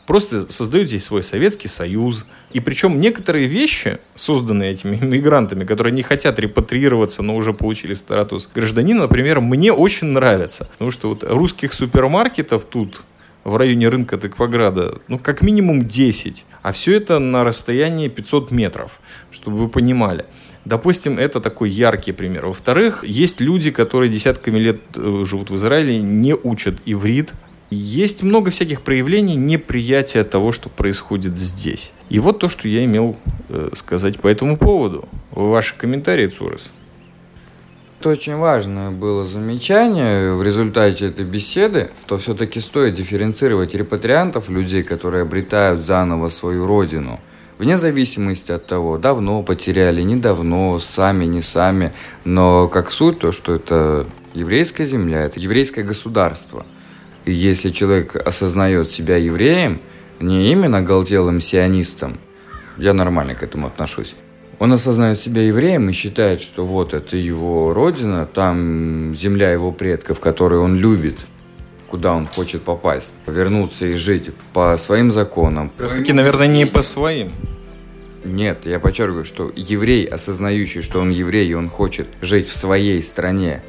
просто создают здесь свой Советский Союз. И причем некоторые вещи, созданные этими иммигрантами, которые не хотят репатриироваться, но уже получили статус гражданина, например, мне очень нравятся. Потому что вот русских супермаркетов тут в районе рынка Тыкваграда, ну, как минимум 10. А все это на расстоянии 500 метров, чтобы вы понимали. Допустим, это такой яркий пример. Во-вторых, есть люди, которые десятками лет э, живут в Израиле, не учат иврит. Есть много всяких проявлений неприятия того, что происходит здесь. И вот то, что я имел э, сказать по этому поводу. Ваши комментарии, Цурес. Это очень важное было замечание в результате этой беседы, что все-таки стоит дифференцировать репатриантов, людей, которые обретают заново свою родину, вне зависимости от того, давно потеряли, недавно, сами, не сами, но как суть то, что это еврейская земля, это еврейское государство. И если человек осознает себя евреем, не именно галтелым сионистом, я нормально к этому отношусь, он осознает себя евреем и считает, что вот это его родина, там земля его предков, которую он любит, куда он хочет попасть, вернуться и жить по своим законам. Просто-таки, наверное, не по своим. Нет, я подчеркиваю, что еврей, осознающий, что он еврей, и он хочет жить в своей стране,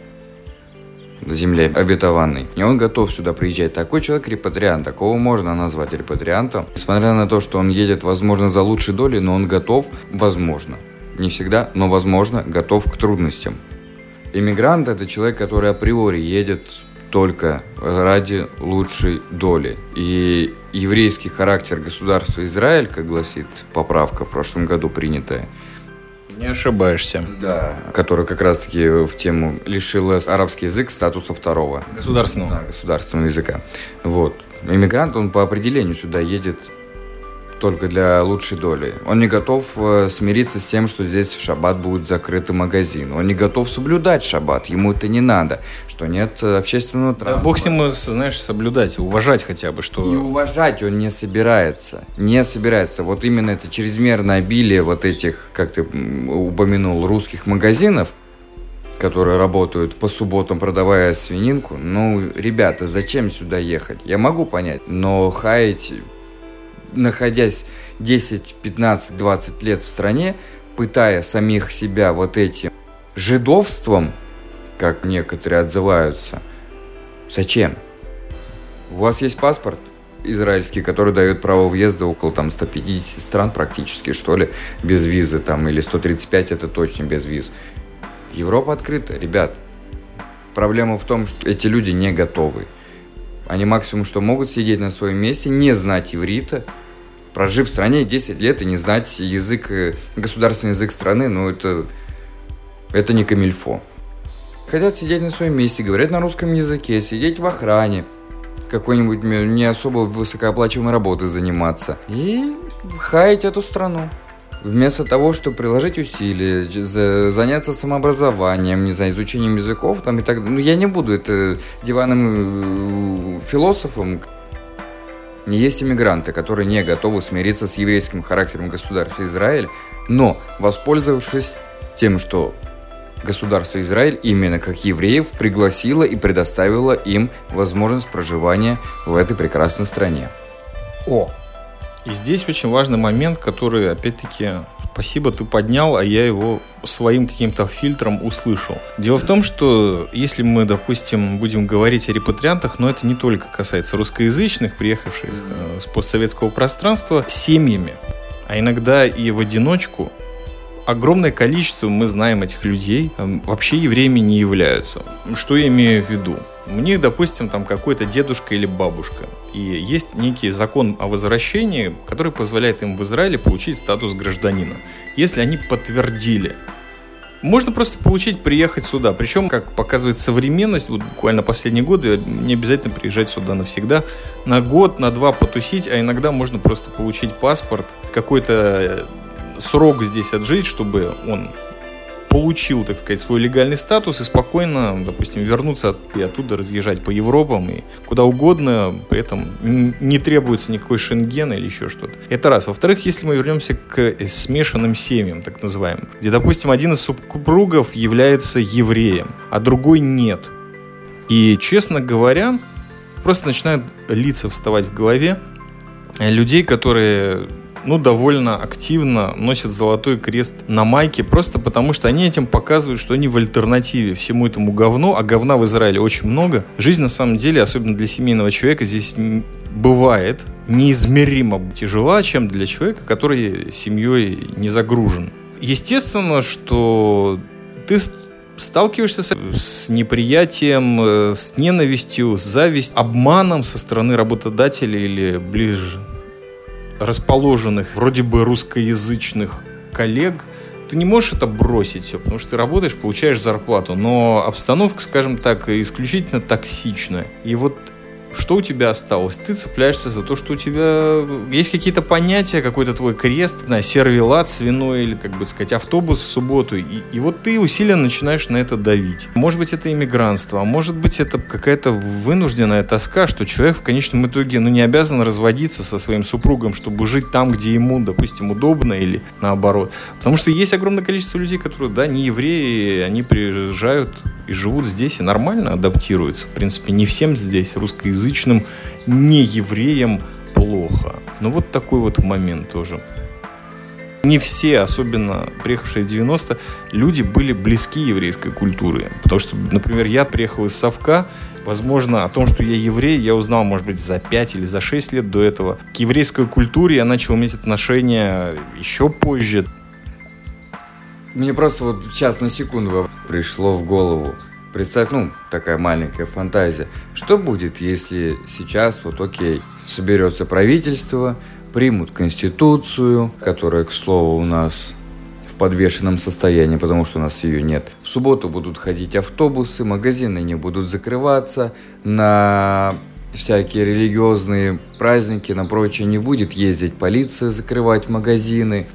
земле обетованной. И он готов сюда приезжать. Такой человек репатриант, такого можно назвать репатриантом. Несмотря на то, что он едет, возможно, за лучшей долей, но он готов, возможно, не всегда, но возможно, готов к трудностям. Иммигрант – это человек, который априори едет только ради лучшей доли. И еврейский характер государства Израиль, как гласит поправка в прошлом году принятая, не ошибаешься. Да. Который как раз-таки в тему лишил арабский язык статуса второго. Государственного. Да, государственного языка. Вот. Иммигрант, он по определению сюда едет только для лучшей доли. Он не готов э, смириться с тем, что здесь в шаббат будет закрытый магазин. Он не готов соблюдать шаббат. Ему это не надо. Что нет э, общественного транспорта. Да, бог с ним, знаешь, соблюдать, уважать хотя бы. что. И уважать он не собирается. Не собирается. Вот именно это чрезмерное обилие вот этих, как ты упомянул, русских магазинов, которые работают по субботам, продавая свининку. Ну, ребята, зачем сюда ехать? Я могу понять, но хаять находясь 10, 15, 20 лет в стране, пытая самих себя вот этим жидовством, как некоторые отзываются, зачем? У вас есть паспорт израильский, который дает право въезда около там 150 стран практически, что ли, без визы там, или 135 это точно без виз. Европа открыта, ребят. Проблема в том, что эти люди не готовы. Они максимум, что могут сидеть на своем месте, не знать иврита, прожив в стране 10 лет и не знать язык, э, государственный язык страны, ну это, это не камильфо. Хотят сидеть на своем месте, говорят на русском языке, сидеть в охране, какой-нибудь не особо высокооплачиваемой работы заниматься и хаять эту страну. Вместо того, чтобы приложить усилия, заняться самообразованием, не знаю, изучением языков, там и так Ну, я не буду это диванным э, философом. Есть иммигранты, которые не готовы смириться с еврейским характером государства Израиль, но, воспользовавшись тем, что государство Израиль именно как евреев пригласило и предоставило им возможность проживания в этой прекрасной стране. О, и здесь очень важный момент, который, опять-таки, спасибо, ты поднял, а я его своим каким-то фильтром услышал. Дело в том, что если мы, допустим, будем говорить о репатриантах, но это не только касается русскоязычных, приехавших э, с постсоветского пространства, семьями, а иногда и в одиночку, огромное количество, мы знаем этих людей, э, вообще евреями не являются. Что я имею в виду? У них, допустим, там какой-то дедушка или бабушка. И есть некий закон о возвращении, который позволяет им в Израиле получить статус гражданина. Если они подтвердили можно просто получить, приехать сюда. Причем, как показывает современность, вот буквально последние годы, не обязательно приезжать сюда навсегда. На год, на два потусить, а иногда можно просто получить паспорт, какой-то срок здесь отжить, чтобы он получил, так сказать, свой легальный статус и спокойно, допустим, вернуться и оттуда разъезжать по Европам и куда угодно, при этом не требуется никакой шенген или еще что-то. Это раз. Во-вторых, если мы вернемся к смешанным семьям, так называемым, где, допустим, один из супругов является евреем, а другой нет. И, честно говоря, просто начинают лица вставать в голове людей, которые ну, довольно активно носят золотой крест на майке, просто потому что они этим показывают, что они в альтернативе всему этому говну, а говна в Израиле очень много. Жизнь, на самом деле, особенно для семейного человека, здесь бывает неизмеримо тяжела, чем для человека, который семьей не загружен. Естественно, что ты сталкиваешься с, с неприятием, э, с ненавистью, с завистью, обманом со стороны работодателя или ближе расположенных, вроде бы русскоязычных коллег, ты не можешь это бросить все, потому что ты работаешь, получаешь зарплату, но обстановка, скажем так, исключительно токсичная. И вот что у тебя осталось? Ты цепляешься за то, что у тебя есть какие-то понятия, какой-то твой крест, знаю, сервелат свиной или, как бы сказать, автобус в субботу. И, и вот ты усиленно начинаешь на это давить. Может быть, это иммигрантство, а может быть, это какая-то вынужденная тоска, что человек в конечном итоге ну, не обязан разводиться со своим супругом, чтобы жить там, где ему, допустим, удобно или наоборот. Потому что есть огромное количество людей, которые, да, не евреи, они приезжают и живут здесь, и нормально адаптируются. В принципе, не всем здесь русскоязычным, не евреям плохо. Но вот такой вот момент тоже. Не все, особенно приехавшие в 90 люди были близки еврейской культуре. Потому что, например, я приехал из Совка, Возможно, о том, что я еврей, я узнал, может быть, за 5 или за 6 лет до этого. К еврейской культуре я начал иметь отношения еще позже. Мне просто вот сейчас на секунду пришло в голову. Представь, ну, такая маленькая фантазия. Что будет, если сейчас, вот окей, соберется правительство, примут конституцию, которая, к слову, у нас в подвешенном состоянии, потому что у нас ее нет. В субботу будут ходить автобусы, магазины не будут закрываться, на всякие религиозные праздники, на прочее не будет ездить полиция закрывать магазины.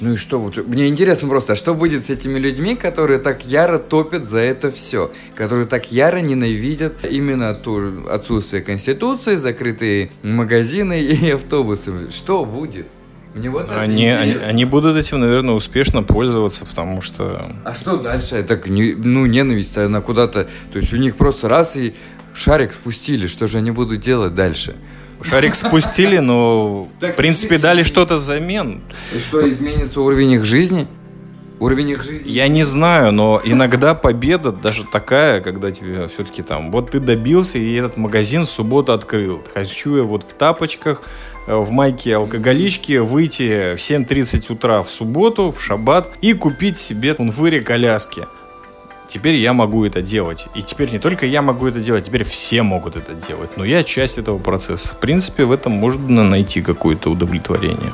Ну и что вот? Мне интересно просто, а что будет с этими людьми, которые так яро топят за это все, которые так яро ненавидят именно то отсутствие конституции, закрытые магазины и автобусы? Что будет? Мне вот они, они, они будут этим, наверное, успешно пользоваться, потому что... А что дальше? Так, не, ну, ненависть, она куда-то... То есть у них просто раз и шарик спустили, что же они будут делать дальше? Шарик спустили, но в принципе дали что-то взамен. И что, изменится уровень их жизни? Уровень их жизни? Я не знаю, но иногда победа даже такая, когда тебе все-таки там, вот ты добился, и этот магазин в субботу открыл. Хочу я вот в тапочках, э, в майке алкоголички выйти в 7.30 утра в субботу, в шаббат и купить себе кунфыри коляски теперь я могу это делать. И теперь не только я могу это делать, теперь все могут это делать. Но я часть этого процесса. В принципе, в этом можно найти какое-то удовлетворение.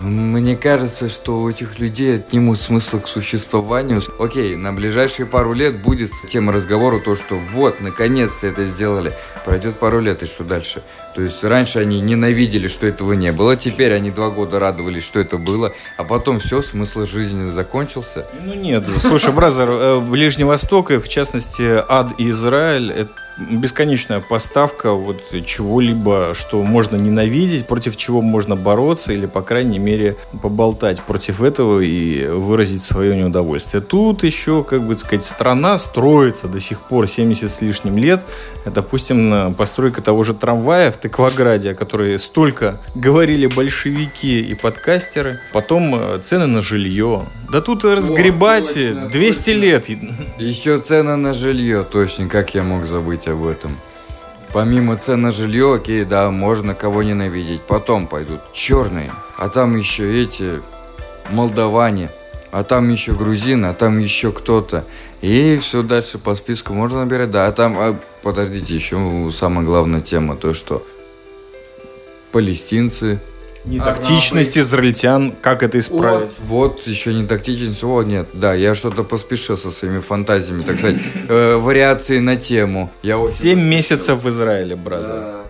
Мне кажется, что у этих людей отнимут смысл к существованию. Окей, на ближайшие пару лет будет тема разговора то, что вот, наконец-то это сделали. Пройдет пару лет, и что дальше? То есть раньше они ненавидели, что этого не было, теперь они два года радовались, что это было, а потом все, смысл жизни закончился. Ну нет, слушай, бразер, э, Ближний Восток, и в частности ад и Израиль, это бесконечная поставка вот чего-либо, что можно ненавидеть, против чего можно бороться или, по крайней мере, поболтать против этого и выразить свое неудовольствие. Тут еще, как бы сказать, страна строится до сих пор 70 с лишним лет. Допустим, постройка того же трамвая в Тыкваграде, о которой столько говорили большевики и подкастеры. Потом э, цены на жилье. Да тут разгребать О, 200 точно. лет. Еще цены на жилье, точно, как я мог забыть об этом. Помимо цен на жилье, окей, да, можно кого ненавидеть. Потом пойдут черные, а там еще эти молдаване, а там еще грузины, а там еще кто-то. И все дальше по списку можно набирать. Да, а там, а, подождите, еще самая главная тема, то, что палестинцы Не тактичность израильтян, как это исправить? Вот, вот еще не тактичность, о нет, да, я что-то поспешил со своими фантазиями, так сказать, э, вариации на тему. Я очень Семь месяцев в Израиле, бразер. Да.